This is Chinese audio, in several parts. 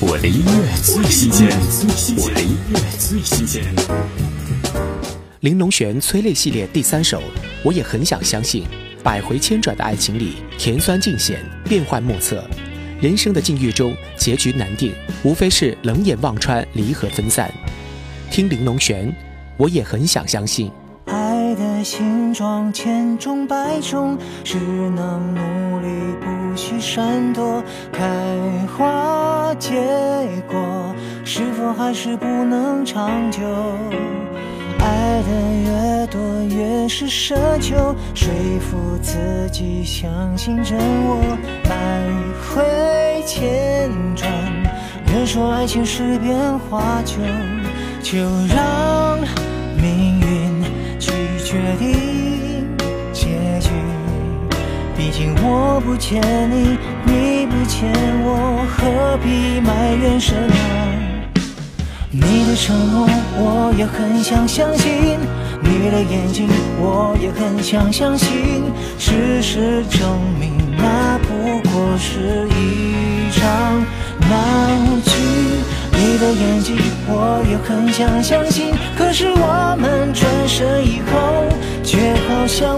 我的音乐最新鲜，我的音乐最新鲜。林隆璇催泪系列第三首，我也很想相信，百回千转的爱情里，甜酸尽显，变幻莫测。人生的境遇中，结局难定，无非是冷眼望穿，离合分散。听林隆璇，我也很想相信。爱的形状千种百种，只能努力，去闪躲。开花结果，是否还是不能长久？爱的越多，越是奢求，说服自己相信真我。来回千转，人说爱情是变化球，就让命运去。决定，毕竟我不欠你，你不欠我，何必埋怨什么？你的承诺我也很想相信，你的眼睛我也很想相信，事实证明那不过是一场闹剧。你的眼睛，我也很想相信，可是我们转身以后，却好像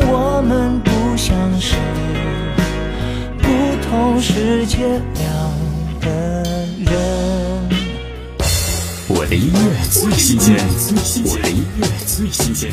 世界两个人。我的音乐最新鲜，我的音乐最新鲜。